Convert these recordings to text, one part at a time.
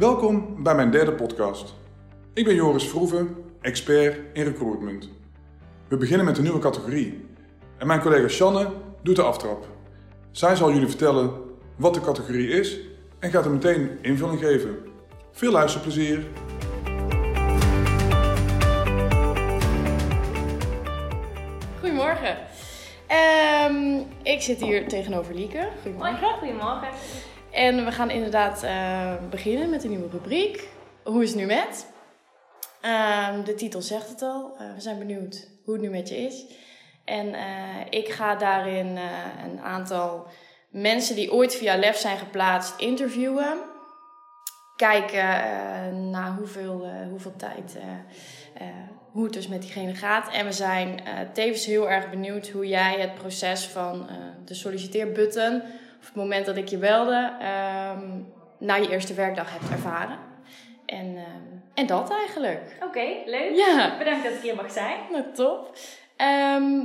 Welkom bij mijn derde podcast. Ik ben Joris Vroeven, expert in recruitment. We beginnen met een nieuwe categorie. En mijn collega Shanne doet de aftrap. Zij zal jullie vertellen wat de categorie is en gaat er meteen invulling geven. Veel luisterplezier! Goedemorgen. Ehm, ik zit hier tegenover Lieke. Goedemorgen. Hoi, goedemorgen. En we gaan inderdaad eh, beginnen met een nieuwe rubriek. Hoe is het nu met? Ehm, de titel zegt het al. Eh, we zijn benieuwd hoe het nu met je is. En eh, ik ga daarin een aantal mensen die ooit via LEF zijn geplaatst interviewen. Kijken naar hoeveel, hoeveel tijd, hoe het dus met diegene gaat. En we zijn tevens heel erg benieuwd hoe jij het proces van de solliciteerbutton op het moment dat ik je belde, um, na je eerste werkdag hebt ervaren. En, ehm, en dat eigenlijk. Oké, leuk. Ja. Bedankt dat ik hier mag zijn. Nou, top. Ehm,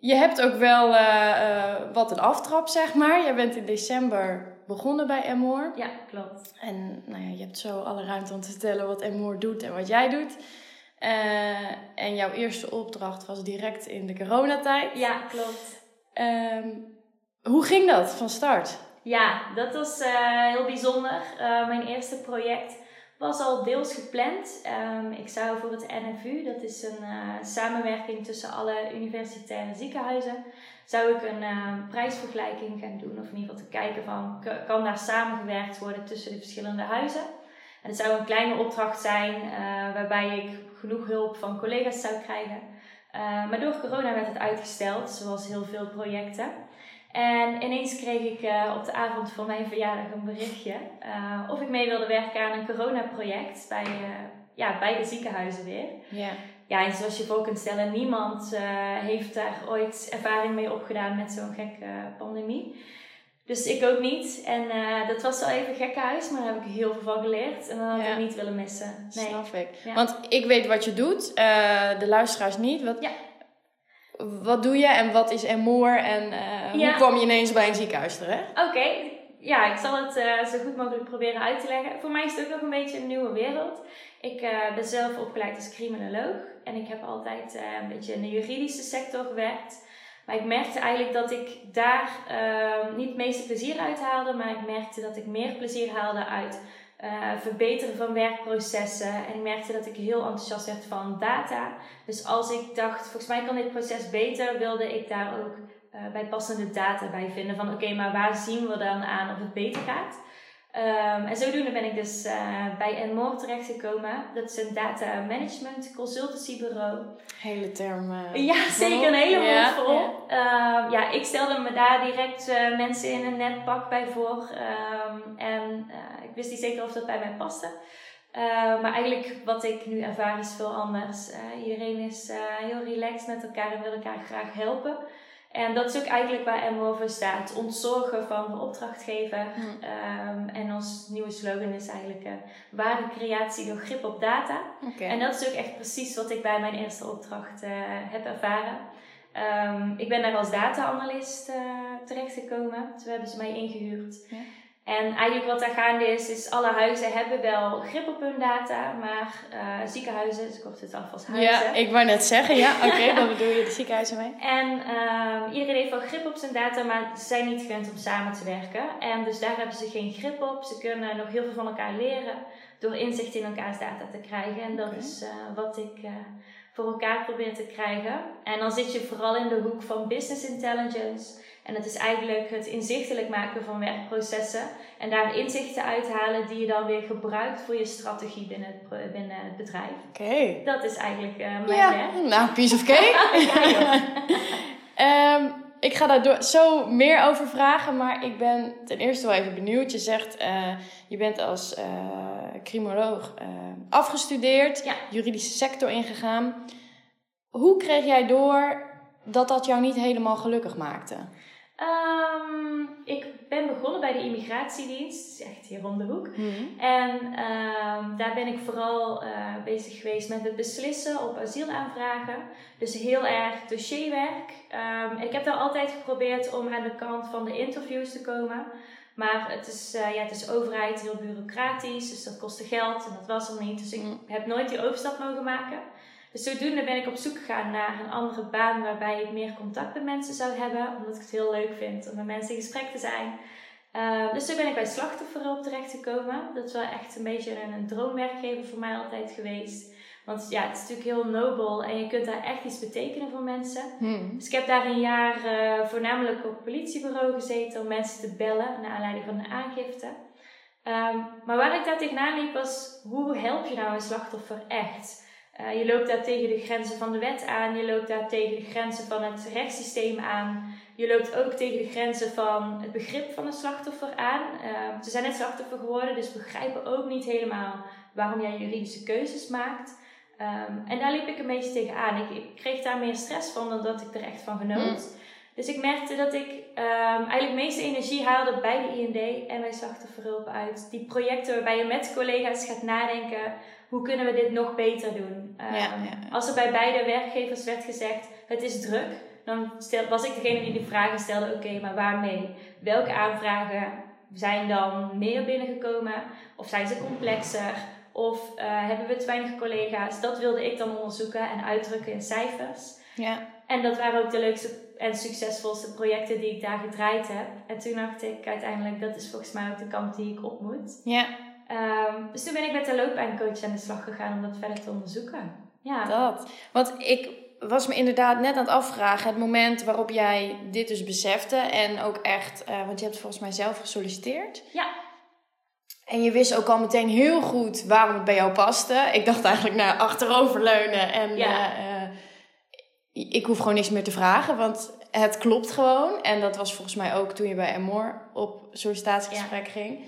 je hebt ook wel uh, wat een aftrap, zeg maar. Je bent in december begonnen bij Emoor. Ja, klopt. En nou ja, je hebt zo alle ruimte om te vertellen wat Emoor doet en wat jij doet. Uh, en jouw eerste opdracht was direct in de coronatijd. Ja, klopt. Um, hoe ging dat van start? Ja, dat was uh, heel bijzonder. Uh, mijn eerste project was al deels gepland. Um, ik zou voor het NFU, dat is een uh, samenwerking tussen alle universitaire ziekenhuizen, zou ik een prijsvergelijking gaan doen. Of in ieder geval te kijken van, kan daar samengewerkt worden tussen de verschillende huizen. En het zou een kleine opdracht zijn waarbij ik genoeg hulp van collega's zou krijgen. maar door corona werd het uitgesteld, zoals heel veel projecten. En ineens kreeg ik uh, op de avond van mijn verjaardag een berichtje uh, of ik mee wilde werken aan een coronaproject bij, uh, ja, bij de ziekenhuizen weer. Ja. Ja, en zoals je voor kunt stellen, niemand heeft daar ooit ervaring mee opgedaan met zo'n gekke pandemie. Dus ik ook niet. En dat was wel even gekkenhuis, maar daar heb ik heel veel van geleerd. En dan had ik niet willen missen. Nee. Snap ik. Want ik weet wat je doet, de luisteraars niet. Wat, ja wat doe je en wat is Emoor en uh, hoe kwam je ineens bij een ziekenhuis terecht? Oké, ja, ik zal het uh, zo goed mogelijk proberen uit te leggen. Voor mij is het ook nog een beetje een nieuwe wereld. Ik uh, ben zelf opgeleid als criminoloog en ik heb altijd een beetje in de juridische sector gewerkt. Maar ik merkte eigenlijk dat ik daar niet het meeste plezier uit haalde, maar ik merkte dat ik meer plezier haalde uit uh, verbeteren van werkprocessen. En ik merkte dat ik heel enthousiast werd van data. Dus als ik dacht, volgens mij kan dit proces beter, wilde ik daar ook uh, bij passende data bij vinden. Van oké, maar waar zien we dan aan of het beter gaat? Um, en zodoende ben ik dus uh, bij Enmore terechtgekomen. Dat is een data management consultancybureau. Hele term. ja, zeker een hele ja, voor. Ja. Um, ja, ik stelde me daar direct uh, mensen in een net pak bij voor. Um, en uh, ik wist niet zeker of dat bij mij paste. maar eigenlijk wat ik nu ervaar is veel anders. iedereen is heel relaxed met elkaar en wil elkaar graag helpen. En dat is ook eigenlijk waar MO voor staat. Ontzorgen van de opdrachtgever. Um, en ons nieuwe slogan is eigenlijk uh, waardecreatie door grip op data. Okay. En dat is ook echt precies wat ik bij mijn eerste opdracht uh, heb ervaren. Um, ik ben daar als data-analyst uh, terechtgekomen. Toen hebben ze mij ingehuurd. Ja. En eigenlijk wat daar gaande is, is alle huizen hebben wel grip op hun data, maar uh, ziekenhuizen, dus ik kort het af als huizen. Ja, ik wou net zeggen, ja, oké, okay, dan bedoel je de ziekenhuizen mee. En uh, iedereen heeft wel grip op zijn data, maar ze zijn niet gewend om samen te werken. En dus daar hebben ze geen grip op. Ze kunnen nog heel veel van elkaar leren door inzicht in elkaars data te krijgen. En dat okay. is uh, wat ik voor elkaar probeer te krijgen. En dan zit je vooral in de hoek van business intelligence. En het is eigenlijk het inzichtelijk maken van werkprocessen en daar inzichten uithalen die je dan weer gebruikt voor je strategie binnen het, binnen het bedrijf. Oké. Okay. Dat is eigenlijk uh, mijn ja. werk. Nou, piece of cake. ja, um, ik ga daar zo meer over vragen, maar ik ben ten eerste wel even benieuwd. Je zegt, uh, je bent als uh, criminoloog afgestudeerd, ja. juridische sector ingegaan. Hoe kreeg jij door dat dat jou niet helemaal gelukkig maakte? Um, ik ben begonnen bij de immigratiedienst, dat is echt hier om de hoek. Mm. En um, daar ben ik vooral uh, bezig geweest met het beslissen op asielaanvragen. Dus heel erg dossierwerk. Um, ik heb daar altijd geprobeerd om aan de kant van de interviews te komen. Maar het is, uh, ja, het is overheid, heel bureaucratisch, dus dat kostte geld en dat was er niet. Dus ik Mm. heb nooit die overstap mogen maken. Dus zodoende ben ik op zoek gegaan naar een andere baan waarbij ik meer contact met mensen zou hebben. Omdat ik het heel leuk vind om met mensen in gesprek te zijn. Uh, dus toen ben ik bij slachtofferhulp terechtgekomen. Dat is wel echt een beetje een, een droomwerkgever voor mij altijd geweest. Want ja, het is natuurlijk heel nobel en je kunt daar echt iets betekenen voor mensen. Hmm. Dus ik heb daar een jaar uh, voornamelijk op het politiebureau gezeten om mensen te bellen naar aanleiding van een aangifte. Um, maar waar ik daar tegenaan liep was, hoe help je nou een slachtoffer echt? Uh, je loopt daar tegen de grenzen van de wet aan, je loopt daar tegen de grenzen van het rechtssysteem aan. Je loopt ook tegen de grenzen van het begrip van een slachtoffer aan. Uh, ze zijn net slachtoffer geworden, dus begrijpen ook niet helemaal waarom jij juridische keuzes maakt. Um, en daar liep ik een beetje tegenaan. Ik, ik kreeg daar meer stress van dan dat ik er echt van genoot. Mm. Dus ik merkte dat ik um, eigenlijk meeste energie haalde bij de IND en bij slachtofferhulp uit. Die projecten waarbij je met collega's gaat nadenken, hoe kunnen we dit nog beter doen? Um, Ja, ja. Als er bij beide werkgevers werd gezegd, het is druk, dan stel, was ik degene die de vragen stelde, oké, okay, maar waarmee? Welke aanvragen zijn dan meer binnengekomen? Of zijn ze complexer? Of uh, hebben we te weinig collega's? Dat wilde ik dan onderzoeken en uitdrukken in cijfers. Ja. En dat waren ook de leukste en succesvolste projecten die ik daar gedraaid heb. En toen dacht ik uiteindelijk, dat is volgens mij ook de kant die ik op moet. Ja. Um, dus toen ben ik met de loopbaancoach aan de slag gegaan om dat verder te onderzoeken. Ja. Dat. Want ik was me inderdaad net aan het afvragen, het moment waarop jij dit dus besefte en ook echt, uh, want je hebt volgens mij zelf gesolliciteerd. Ja. En je wist ook al meteen heel goed waarom het bij jou paste. Ik dacht eigenlijk naar achteroverleunen en Ja. uh, uh, ik hoef gewoon niks meer te vragen, want het klopt gewoon. En dat was volgens mij ook toen je bij Amor op sollicitatiegesprek Ja. ging.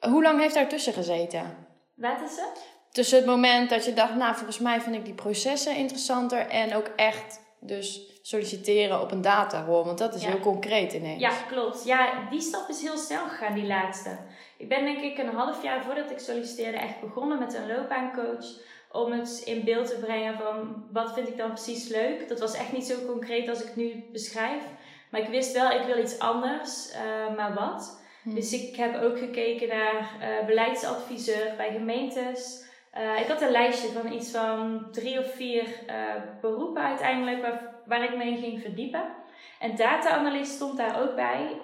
Hoe lang heeft daar tussen gezeten? Wat is het? Tussen het moment dat je dacht, nou volgens mij vind ik die processen interessanter en ook echt dus solliciteren op een datarol, want dat is Ja. heel concreet ineens. Ja, klopt. Ja, die stap is heel snel gegaan, die laatste. Ik ben denk ik een half jaar voordat ik solliciteerde echt begonnen met een loopbaancoach. Om het in beeld te brengen van wat vind ik dan precies leuk. Dat was echt niet zo concreet als ik het nu beschrijf. Maar ik wist wel, ik wil iets anders. Uh, maar wat? Dus ik heb ook gekeken naar uh, beleidsadviseur bij gemeentes. Uh, ik had een lijstje van iets van drie of vier uh, beroepen uiteindelijk waar, waar ik me in ging verdiepen. En data-analyst stond daar ook bij.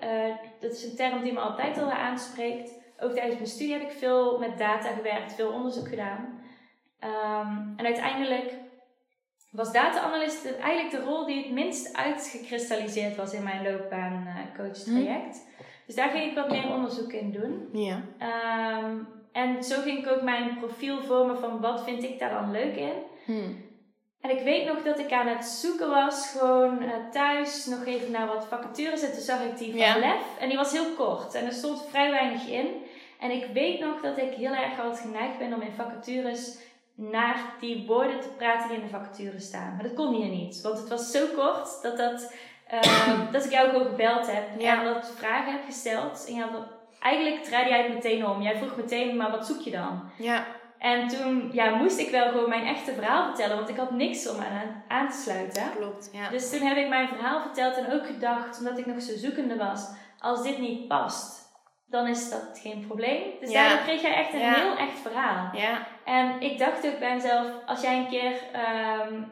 Dat is een term die me altijd al aanspreekt. Ook tijdens mijn studie heb ik veel met data gewerkt, veel onderzoek gedaan. Um, en uiteindelijk was data-analyst eigenlijk de rol die het minst uitgekristalliseerd was in mijn loopbaancoach traject. Hm. Dus daar ging ik wat meer onderzoek in doen. Ja. Um, en zo ging ik ook mijn profiel vormen van wat vind ik daar dan leuk in. Hm. En ik weet nog dat ik aan het zoeken was, gewoon uh, thuis, nog even naar wat vacatures. En toen zag ik die van Ja. Lef. En die was heel kort. En er stond vrij weinig in. En ik weet nog dat ik heel erg altijd geneigd ben om in vacatures naar die woorden te praten die in de vacature staan. Maar dat kon hier niet. Want het was zo kort dat, dat, uh, dat ik jou gewoon gebeld heb. Ja. En wat vragen heb gesteld. En ja, eigenlijk draaide jij het meteen om. Jij vroeg meteen, maar wat zoek je dan? Ja. En toen ja, moest ik wel gewoon mijn echte verhaal vertellen, want ik had niks om aan, aan te sluiten. Klopt. Ja. Dus toen heb ik mijn verhaal verteld en ook gedacht, omdat ik nog zo zoekende was, als dit niet past, dan is dat geen probleem. Dus Ja. daardoor kreeg jij echt een Ja. heel echt verhaal. ja. En ik dacht ook bij mezelf, als jij een keer ehm,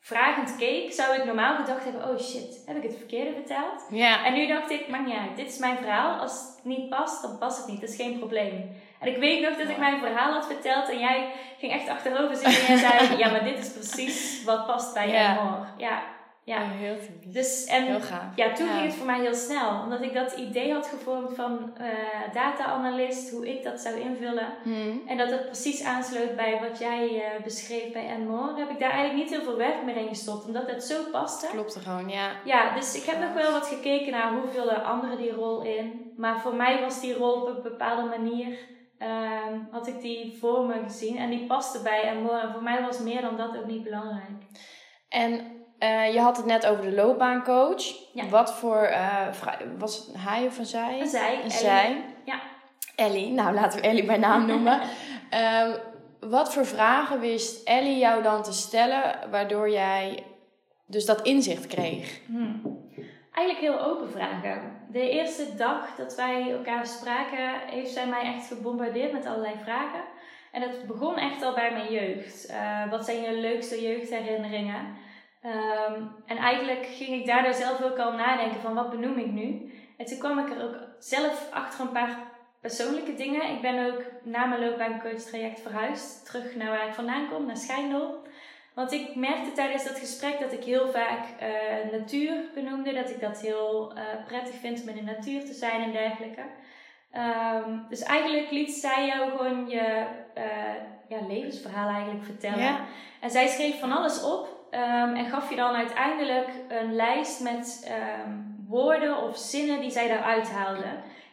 vragend keek, zou ik normaal gedacht hebben, oh shit, heb ik het verkeerde verteld? Ja. En nu dacht ik, maakt niet uit, dit is mijn verhaal. Als het niet past, dan past het niet. Dat is geen probleem. En ik weet nog dat ik mijn verhaal had verteld en jij ging echt achterover zitten en jij zei, ja, maar dit is precies wat past bij Ja. jou hoor. Ja, ja. Oh, heel. Dus, en Heel gaaf. ja, toen Ja. ging het voor mij heel snel. Omdat ik dat idee had gevormd van eh data-analyst, hoe ik dat zou invullen. Hm. En dat het precies aansloot bij wat jij eh, beschreef bij Anmore, heb ik daar eigenlijk niet heel veel werk meer in gestopt. Omdat het zo paste. Klopt er gewoon, ja. Ja, dus ik heb nog wel wat gekeken naar hoe vullen anderen die rol in. Maar voor mij was die rol op een bepaalde manier, ehm, had ik die voor me gezien. En die paste bij Amor. En voor mij was meer dan dat ook niet belangrijk. En eh, je had het net over de loopbaancoach. Ja. Wat voor, eh, was het een hij of een zij? En zij, Een Ellie. zij. Ja. Ellie, nou laten we Ellie bij naam noemen. Ehm, wat voor vragen wist Ellie jou dan te stellen, waardoor jij dus dat inzicht kreeg? Hmm. eigenlijk heel open vragen. De eerste dag dat wij elkaar spraken, heeft zij mij echt gebombardeerd met allerlei vragen. En dat begon echt al bij mijn jeugd. Eh, wat zijn je leukste jeugdherinneringen? Ehm, en eigenlijk ging ik daardoor zelf ook al nadenken van wat benoem ik nu? En toen kwam ik er ook zelf achter een paar persoonlijke dingen. Ik ben ook na mijn loopbaancoach-traject verhuisd. Terug naar waar ik vandaan kom, naar Schijndel. Want ik merkte tijdens dat gesprek dat ik heel vaak uh, natuur benoemde. Dat ik dat heel uh, prettig vind om in de natuur te zijn en dergelijke. Um, dus eigenlijk liet zij jou gewoon je uh, ja, levensverhaal eigenlijk vertellen. Ja. En zij schreef van alles op. Um, en gaf je dan uiteindelijk een lijst met um, woorden of zinnen die zij daaruit haalde.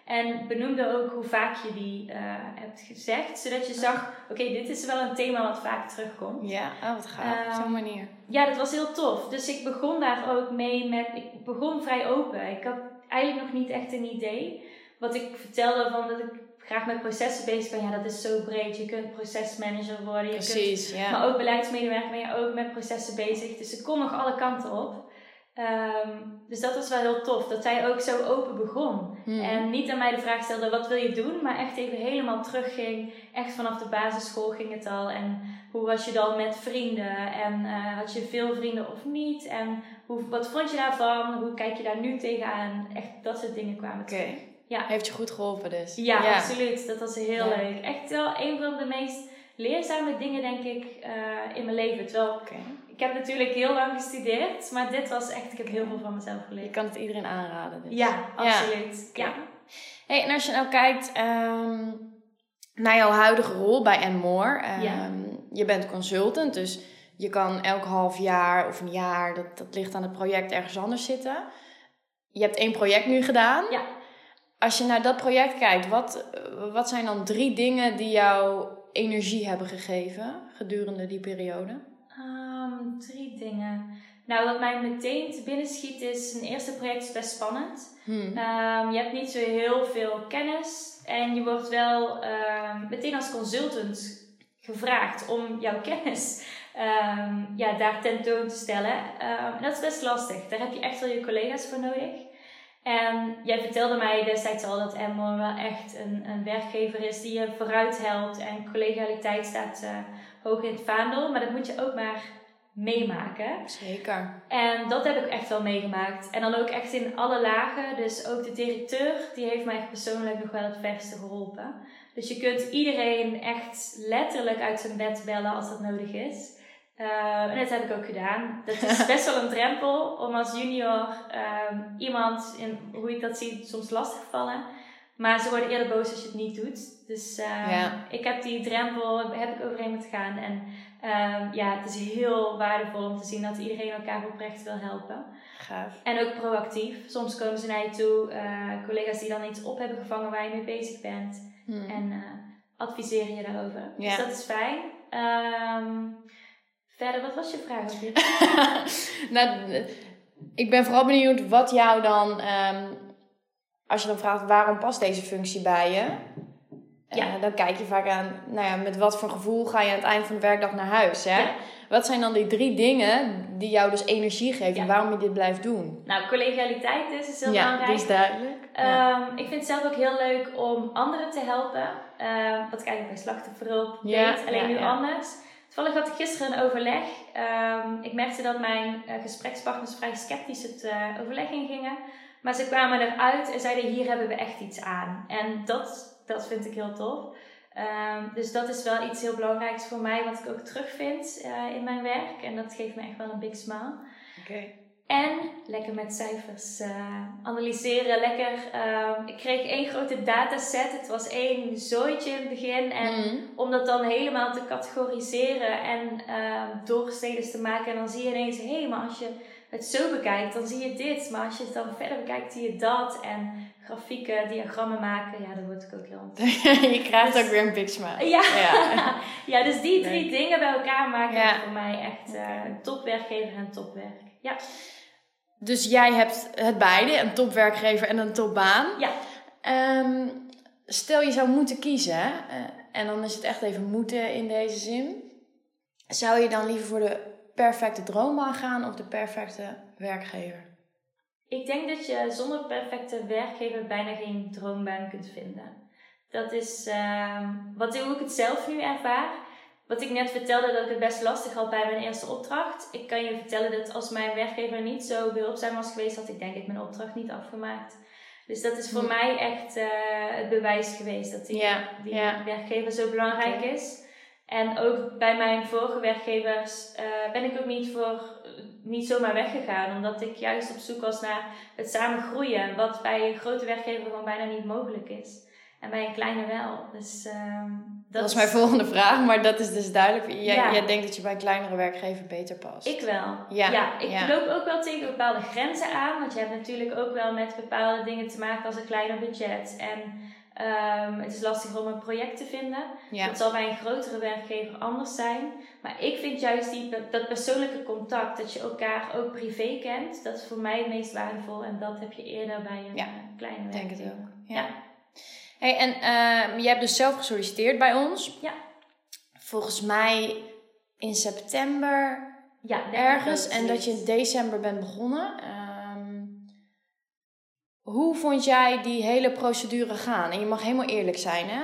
En benoemde ook hoe vaak je die uh, hebt gezegd, zodat je zag: oké, dit is wel een thema wat vaak terugkomt. Ja, oh, wat gaaf, op zo'n manier. Ja, dat was heel tof. Dus ik begon daar ook mee met. Ik begon vrij open. Ik had eigenlijk nog niet echt een idee. Wat ik vertelde van dat ik graag met processen bezig ben, ja, dat is zo breed. Je kunt procesmanager worden, je Precies, kunt, ja. maar ook beleidsmedewerker ben je ook met processen bezig. Dus ik kon nog alle kanten op. Um, dus dat was wel heel tof, dat zij ook zo open begon. Hmm. En niet aan mij de vraag stelde, wat wil je doen? Maar echt even helemaal terugging. Echt vanaf de basisschool ging het al. En hoe was je dan met vrienden? En uh, had je veel vrienden of niet? En hoe, wat vond je daarvan? Hoe kijk je daar nu tegenaan? Echt dat soort dingen kwamen. Okay. Ja. Heeft je goed geholpen dus? Ja, ja. absoluut. Dat was heel ja. leuk. Echt wel een van de meest leerzame dingen, denk ik, uh, in mijn leven. Terwijl, okay. ik heb natuurlijk heel lang gestudeerd, maar dit was echt, ik heb heel veel van mezelf geleerd. Je kan het iedereen aanraden. Dus. Ja, absoluut. Ja. Hey, en als je nou kijkt um, naar jouw huidige rol bij Enmore. Um, Ja. Je bent consultant, dus je kan elk half jaar of een jaar, dat, dat ligt aan het project, ergens anders zitten. Je hebt één project nu gedaan. Ja. Als je naar dat project kijkt, wat, wat zijn dan drie dingen die jou energie hebben gegeven gedurende die periode? Um, drie dingen. Nou, wat mij meteen te binnen schiet is, een eerste project is best spannend. Hmm. Um, je hebt niet zo heel veel kennis en je wordt wel um, meteen als consultant gevraagd om jouw kennis ja, daar tentoon te stellen. en dat is best lastig. Daar heb je echt wel je collega's voor nodig. En jij vertelde mij destijds al dat Emmor wel echt een, een werkgever is die je vooruit helpt. En collegialiteit staat uh, hoog in het vaandel. Maar dat moet je ook maar meemaken. Zeker. En dat heb ik echt wel meegemaakt. En dan ook echt in alle lagen. Dus ook de directeur, die heeft mij persoonlijk nog wel het verste geholpen. Dus je kunt iedereen echt letterlijk uit zijn bed bellen als dat nodig is. Uh, en dat heb ik ook gedaan. Dat is best wel een drempel om als junior um, iemand, in, hoe ik dat zie, soms lastig vallen. Maar ze worden eerder boos als je het niet doet. Dus ja. ik heb die drempel heb ik overheen moeten gaan. En um, ja, het is heel waardevol om te zien dat iedereen elkaar oprecht wil helpen. Gaaf. En ook proactief. Soms komen ze naar je toe, uh, collega's die dan iets op hebben gevangen waar je mee bezig bent. Hmm. En uh, adviseren je daarover. Ja. Dus dat is fijn. Um, Verder, wat was je vraag nou, ik ben vooral benieuwd wat jou dan, um, als je dan vraagt waarom past deze functie bij je, ja. uh, dan kijk je vaak aan, nou ja, met wat voor gevoel ga je aan het eind van de werkdag naar huis. Hè? Ja. Wat zijn dan die drie dingen die jou dus energie geven Ja. en waarom je dit blijft doen? Nou, collegialiteit dus is heel ja, belangrijk. die is duidelijk. Ja. Um, ik vind het zelf ook heel leuk om anderen te helpen. Um, wat ik eigenlijk bij slachtofferhulp Ja, deed, alleen ja, nu ja. anders. Toevallig had ik gisteren een overleg. Um, ik merkte dat mijn uh, gesprekspartners vrij sceptisch het uh, overleg ingingen. Maar ze kwamen eruit en zeiden: Hier hebben we echt iets aan. En dat, dat vind ik heel tof. Um, dus dat is wel iets heel belangrijks voor mij, wat ik ook terugvind uh, in mijn werk. En dat geeft me echt wel een big smile. Okay. En lekker met cijfers uh, analyseren. Lekker. Uh, ik kreeg één grote dataset. Het was één zooitje in het begin. En Mm. om dat dan helemaal te categoriseren en uh, te maken. En dan zie je ineens, hé, hey, maar als je het zo bekijkt, dan zie je dit. Maar als je het dan verder bekijkt, zie je dat. En grafieken, diagrammen maken. Ja, daar word ik ook heel enthousiast. je krijgt ook weer een big smile. Ja, Ja. ja dus die drie Leuk. dingen bij elkaar maken Ja. voor mij echt uh, een topwerkgever en topwerk. Ja. Dus jij hebt het beide, een topwerkgever en een topbaan. Ja. Um, stel je zou moeten kiezen, uh, en dan is het echt even moeten in deze zin. Zou je dan liever voor de perfecte droombaan gaan of de perfecte werkgever? Ik denk dat je zonder perfecte werkgever bijna geen droombaan kunt vinden. Dat is uh, wat hoe ik het zelf nu ervaar. Wat ik net vertelde dat ik het best lastig had bij mijn eerste opdracht. Ik kan je vertellen dat als mijn werkgever niet zo behulpzaam was geweest, had ik denk ik mijn opdracht niet afgemaakt. Dus dat is voor hm. mij echt uh, het bewijs geweest dat die, die werkgever zo belangrijk is. En ook bij mijn vorige werkgevers uh, ben ik ook niet, voor, niet zomaar weggegaan. Omdat ik juist op zoek was naar het samen groeien. Wat bij een grote werkgever gewoon bijna niet mogelijk is. En bij een kleine wel. Dus, uh, dat, dat is mijn volgende vraag, maar dat is dus duidelijk. Jij, jij denkt dat je bij een kleinere werkgever beter past. Ik wel. Ja, ja ik loop ook wel tegen bepaalde grenzen aan. Want je hebt natuurlijk ook wel met bepaalde dingen te maken als een kleiner budget. En um, het is lastig om een project te vinden. Dat zal bij een grotere werkgever anders zijn. Maar ik vind juist die, dat persoonlijke contact, dat je elkaar ook privé kent, dat is voor mij het meest waardevol. En dat heb je eerder bij een ja, kleine werkgever. denk het ook. ja. Hey, en uh, je hebt dus zelf gesolliciteerd bij ons. Ja. Volgens mij in september ja, ergens. En dat je in december bent begonnen. Um, hoe vond jij die hele procedure gaan? En je mag helemaal eerlijk zijn, hè?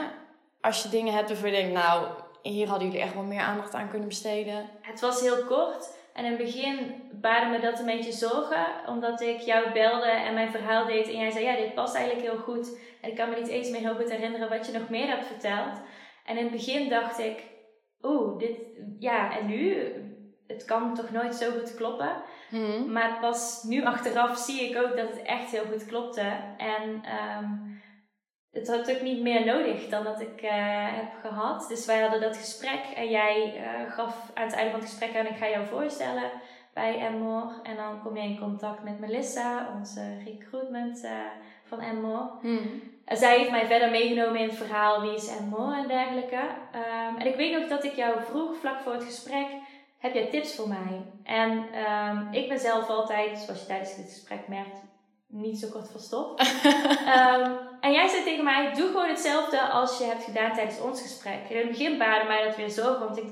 Als je dingen hebt waarvan je denkt, nou, hier hadden jullie echt wel meer aandacht aan kunnen besteden. Het was heel kort. En in het begin baarde me dat een beetje zorgen, omdat ik jou belde en mijn verhaal deed. En jij zei, ja, dit past eigenlijk heel goed. En ik kan me niet eens meer heel goed herinneren wat je nog meer hebt verteld. En in het begin dacht ik, oeh, dit, ja, en nu? Het kan toch nooit zo goed kloppen. Hmm. Maar pas nu achteraf zie ik ook dat het echt heel goed klopte. En um, het had ook niet meer nodig dan dat ik uh, heb gehad. Dus wij hadden dat gesprek en jij uh, gaf aan het einde van het gesprek aan: ik ga jou voorstellen bij Emmor. En dan kom je in contact met Melissa, onze recruitment uh, van Emmor. Hmm. Zij heeft mij verder meegenomen in het verhaal wie is Emmor en dergelijke. Um, en ik weet nog dat ik jou vroeg, vlak voor het gesprek, heb jij tips voor mij? En um, ik ben zelf altijd, zoals je tijdens het gesprek merkt, niet zo kort verstopt. um, en jij zei tegen mij, doe gewoon hetzelfde als je hebt gedaan tijdens ons gesprek. In het begin baarde mij dat weer zorgen, want ik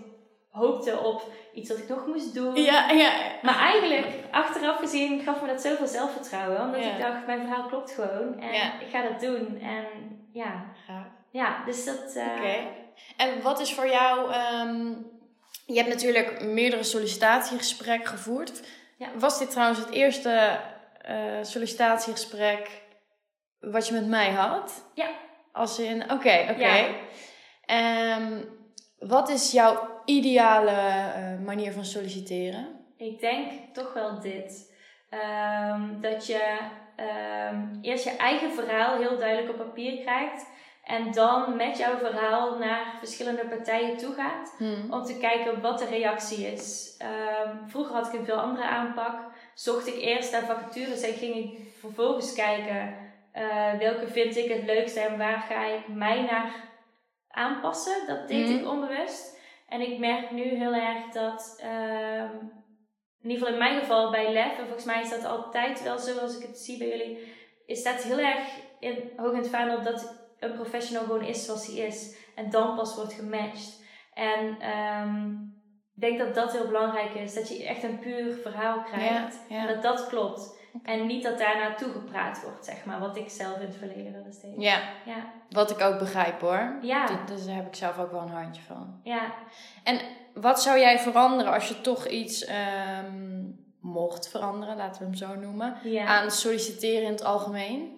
hoopte op iets wat ik nog moest doen. Ja, ja. Maar eigenlijk, achteraf gezien, gaf me dat zoveel zelfvertrouwen. Omdat ik dacht, mijn verhaal klopt gewoon. En ik ga dat doen. En ja. Ja, dus dat... Uh... Oké. En wat is voor jou... Um, je hebt natuurlijk meerdere sollicitatiegesprekken gevoerd. Ja. Was dit trouwens het eerste uh, sollicitatiegesprek wat je met mij had? Ja. Als in, oké, oké. Okay. Ehm, wat is jouw ideale uh, manier van solliciteren? Ik denk toch wel dit. Um, dat je um, eerst je eigen verhaal heel duidelijk op papier krijgt. En dan met jouw verhaal naar verschillende partijen toe gaat. Hmm. Om te kijken wat de reactie is. Um, vroeger had ik een veel andere aanpak. Zocht ik eerst naar vacatures en ging ik vervolgens kijken uh, welke vind ik het leukste en waar ga ik mij naar aanpassen. Dat deed mhm. ik onbewust. En ik merk nu heel erg dat, uh, in ieder geval in mijn geval bij LEF, en volgens mij is dat altijd wel zo als ik het zie bij jullie, is dat heel erg in, hoog in het vaandel dat een professional gewoon is zoals hij is. En dan pas wordt gematcht. En um, ik denk dat dat heel belangrijk is. Dat je echt een puur verhaal krijgt. En dat dat klopt. En niet dat daar naartoe gepraat wordt, zeg maar. Wat ik zelf in het verleden wel eens deed. Ja. ja. Wat ik ook begrijp hoor. Ja. Dus daar heb ik zelf ook wel een handje van. Ja. En wat zou jij veranderen als je toch iets um, mocht veranderen, laten we hem zo noemen, ja. aan solliciteren in het algemeen?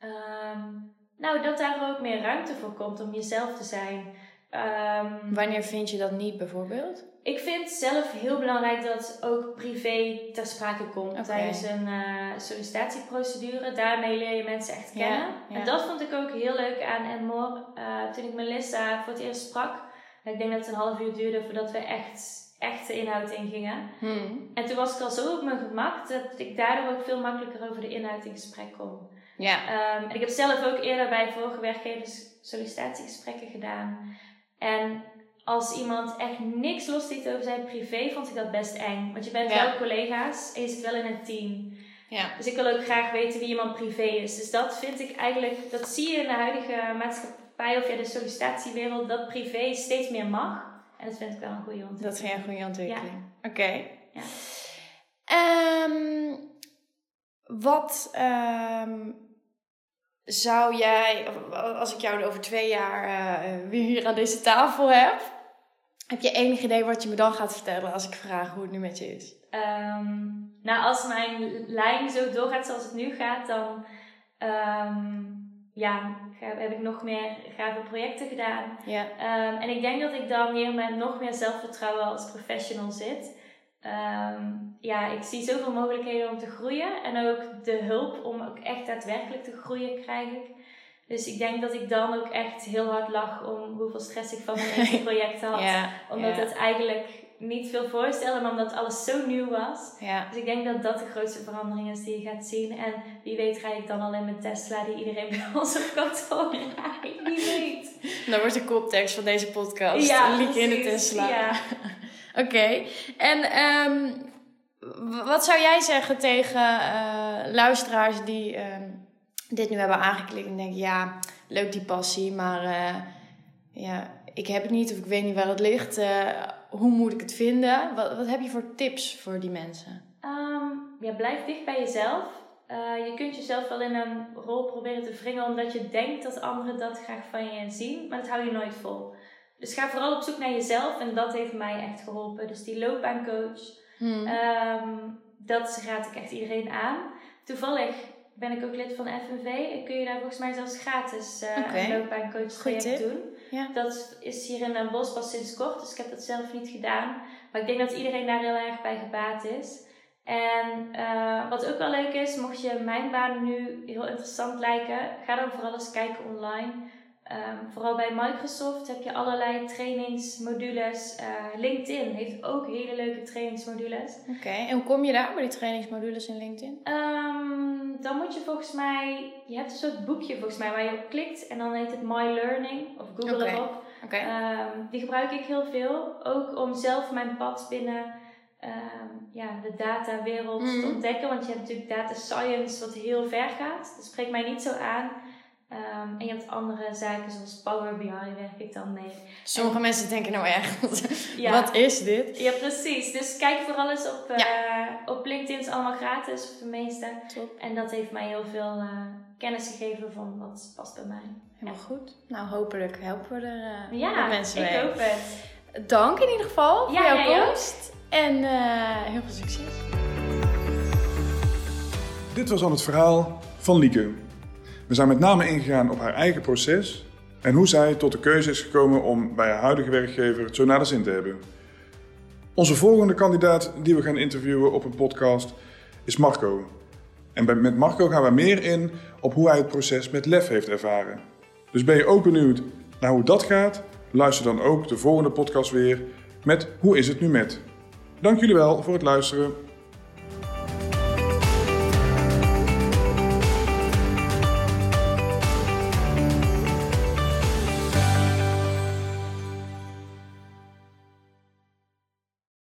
Um, nou, dat daar ook meer ruimte voor komt om jezelf te zijn. Um, Wanneer vind je dat niet bijvoorbeeld? Ik vind zelf heel belangrijk dat ook privé ter sprake komt tijdens een uh, sollicitatieprocedure. Daarmee leer je mensen echt kennen. En dat vond ik ook heel leuk aan Enmore. Uh, toen ik Melissa voor het eerst sprak. Ik denk dat het een half uur duurde voordat we echt, echt de inhoud ingingen. Hmm. En toen was ik al zo op mijn gemak dat ik daardoor ook veel makkelijker over de inhoud in gesprek kon. Ja. Um, en ik heb zelf ook eerder bij vorige werkgevers sollicitatiegesprekken gedaan. En als iemand echt niks losliet over zijn privé, vond ik dat best eng. Want je bent wel collega's en je zit wel in een team. Ja. Dus ik wil ook graag weten wie iemand privé is. Dus dat vind ik eigenlijk, dat zie je in de huidige maatschappij of ja, de sollicitatiewereld, dat privé steeds meer mag. En dat vind ik wel een goede ontwikkeling. Dat vind je een goede ontwikkeling. Oké. Ja. Um, wat ehm, zou jij, als ik jou over twee jaar uh, weer hier aan deze tafel heb, heb je enig idee wat je me dan gaat vertellen als ik vraag hoe het nu met je is? Ehm, nou, als mijn lijn zo doorgaat zoals het nu gaat, dan um, ja, heb ik nog meer gave projecten gedaan. Ja. Um, en ik denk dat ik dan hier met nog meer zelfvertrouwen als professional zit. Ja, ik zie zoveel mogelijkheden om te groeien. En ook de hulp om ook echt daadwerkelijk te groeien krijg ik. Dus ik denk dat ik dan ook echt heel hard lach om hoeveel stress ik van mijn eerste project had. ja, omdat het eigenlijk niet veel voorstellen, maar omdat alles zo nieuw was. Ja. Dus ik denk dat dat de grootste verandering is die je gaat zien. En wie weet ga ik dan al in mijn Tesla die iedereen bij ons op kantoor rijdt. Wie weet. Dat wordt de koptekst van deze podcast. Ja, in de Tesla. Ja. Oké. En um, wat zou jij zeggen tegen uh, luisteraars die uh, dit nu hebben aangeklikt en denken... Ja, leuk die passie, maar... Uh, ja, ik heb het niet of ik weet niet waar het ligt. Uh, hoe moet ik het vinden? Wat, wat heb je voor tips voor die mensen? Um, ja, blijf dicht bij jezelf. Je kunt jezelf wel in een rol proberen te wringen omdat je denkt dat anderen dat graag van je zien, maar dat hou je nooit vol. Dus ga vooral op zoek naar jezelf en dat heeft mij echt geholpen. Dus die loopbaancoach, hmm. um, dat raad ik echt iedereen aan. Toevallig ben ik ook lid van FNV en kun je daar volgens mij zelfs gratis uh, okay. een loopbaancoach traject doen. Ja. Dat is hier in Den Bosch pas sinds kort, dus ik heb dat zelf niet gedaan. Maar ik denk dat iedereen daar heel erg bij gebaat is. En uh, wat ook wel leuk is, mocht je mijn baan nu heel interessant lijken, ga dan vooral eens kijken online. Um, vooral bij Microsoft heb je allerlei trainingsmodules. Uh, LinkedIn heeft ook hele leuke trainingsmodules. Oké, en hoe kom je daar bij die trainingsmodules in LinkedIn? Um, dan moet je volgens mij, je hebt een soort boekje volgens mij waar je op klikt en dan heet het My Learning of Google okay. erop. Okay. Um, die gebruik ik heel veel, ook om zelf mijn pad binnen ja, de datawereld mm. te ontdekken. Want je hebt natuurlijk data science wat heel ver gaat. Dat spreekt mij niet zo aan. Um, en je hebt andere zaken zoals Power BI werk ik dan mee. Sommige mensen denken nou echt, wat is dit? Ja, precies. Dus kijk vooral eens op, uh, op LinkedIn, is allemaal gratis, of de meeste. Top. En dat heeft mij heel veel uh, kennis gegeven van wat past bij mij. Helemaal goed. Nou, hopelijk helpen we er uh, ja, mensen mee. Ja, ik hoop het. Dank in ieder geval voor jouw komst. En heel veel succes. Dit was al het verhaal van Lieke. We zijn met name ingegaan op haar eigen proces en hoe zij tot de keuze is gekomen om bij haar huidige werkgever het zo naar de zin te hebben. Onze volgende kandidaat die we gaan interviewen op een podcast is Marco. En met Marco gaan we meer in op hoe hij het proces met lef heeft ervaren. Dus ben je ook benieuwd naar hoe dat gaat? Luister dan ook de volgende podcast weer met Hoe is het nu met? Dank jullie wel voor het luisteren.